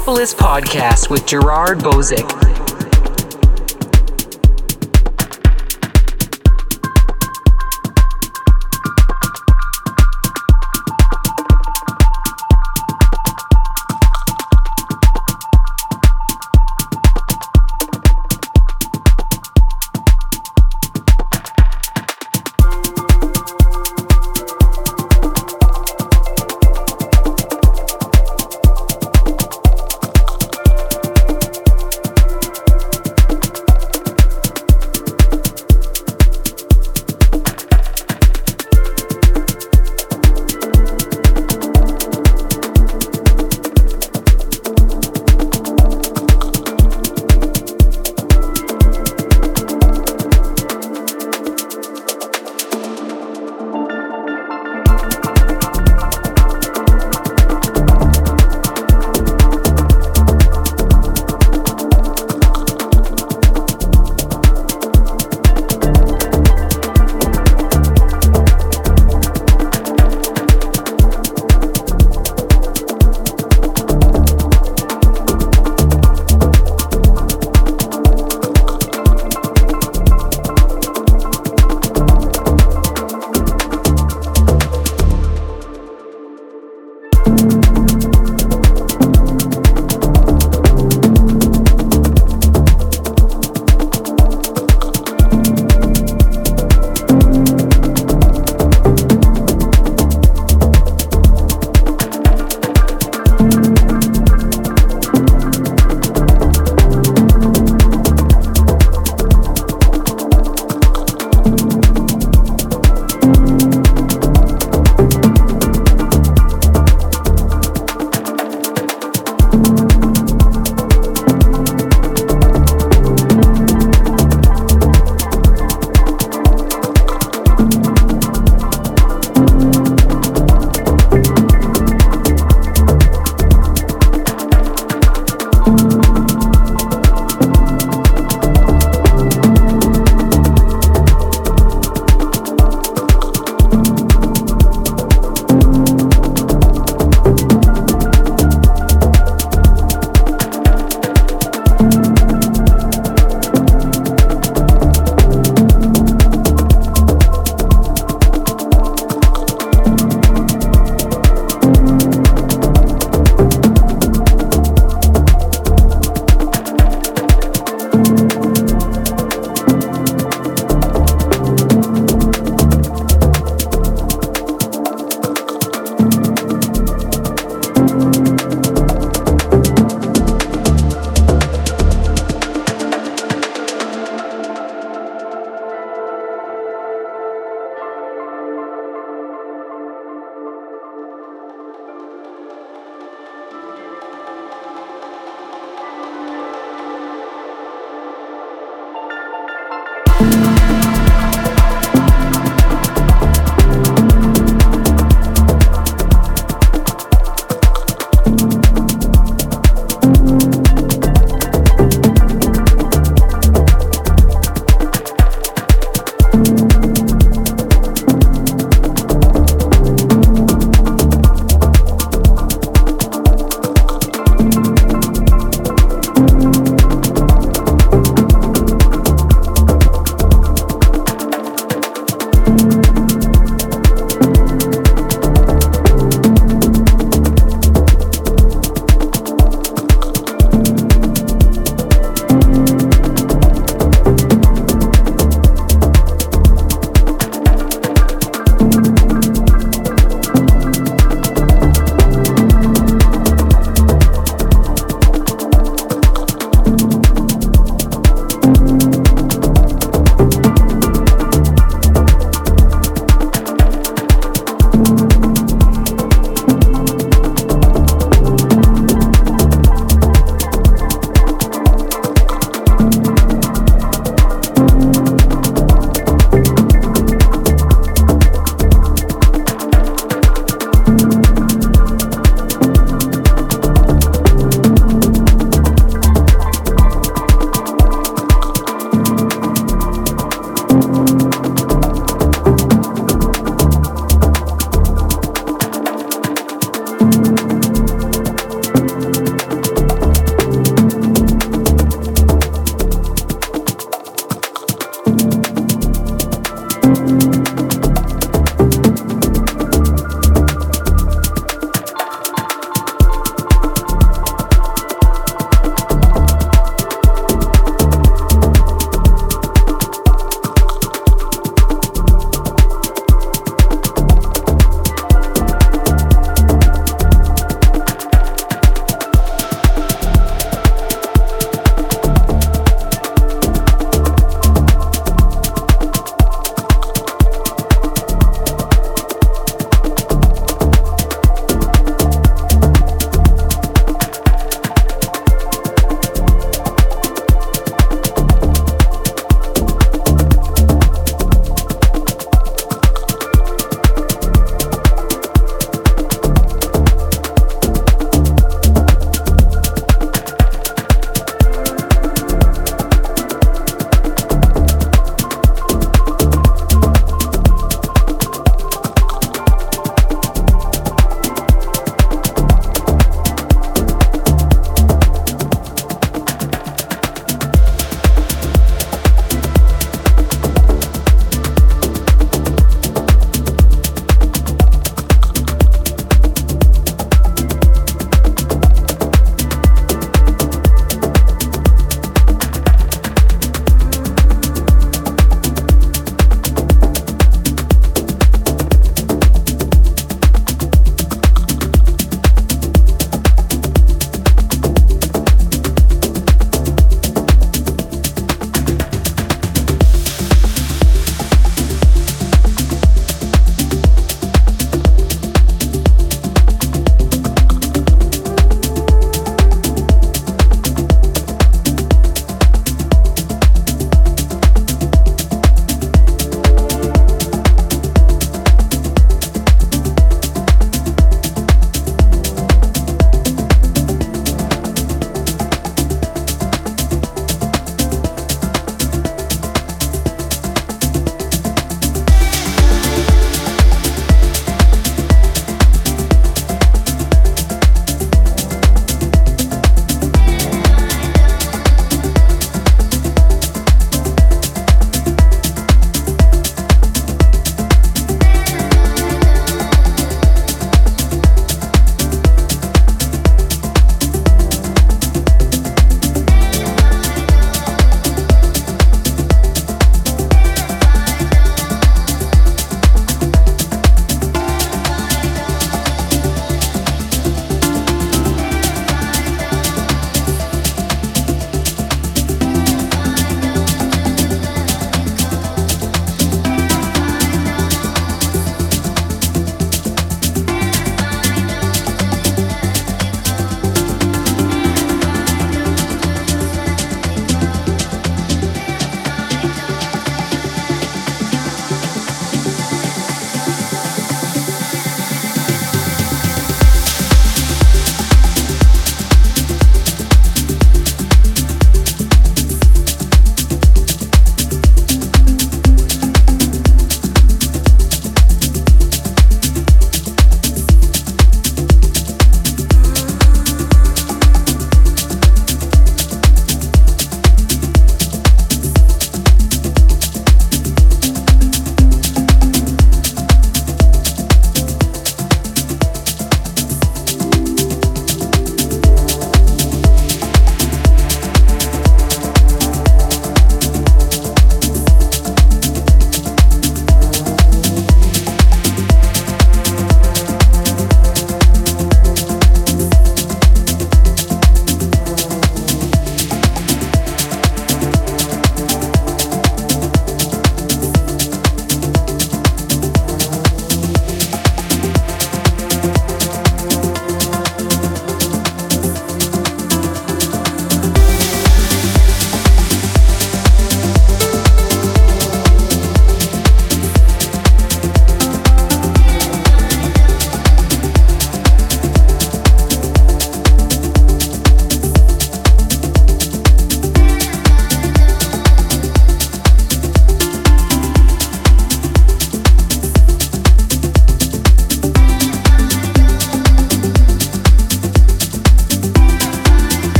Metropolis Podcast with Gerard Bozick.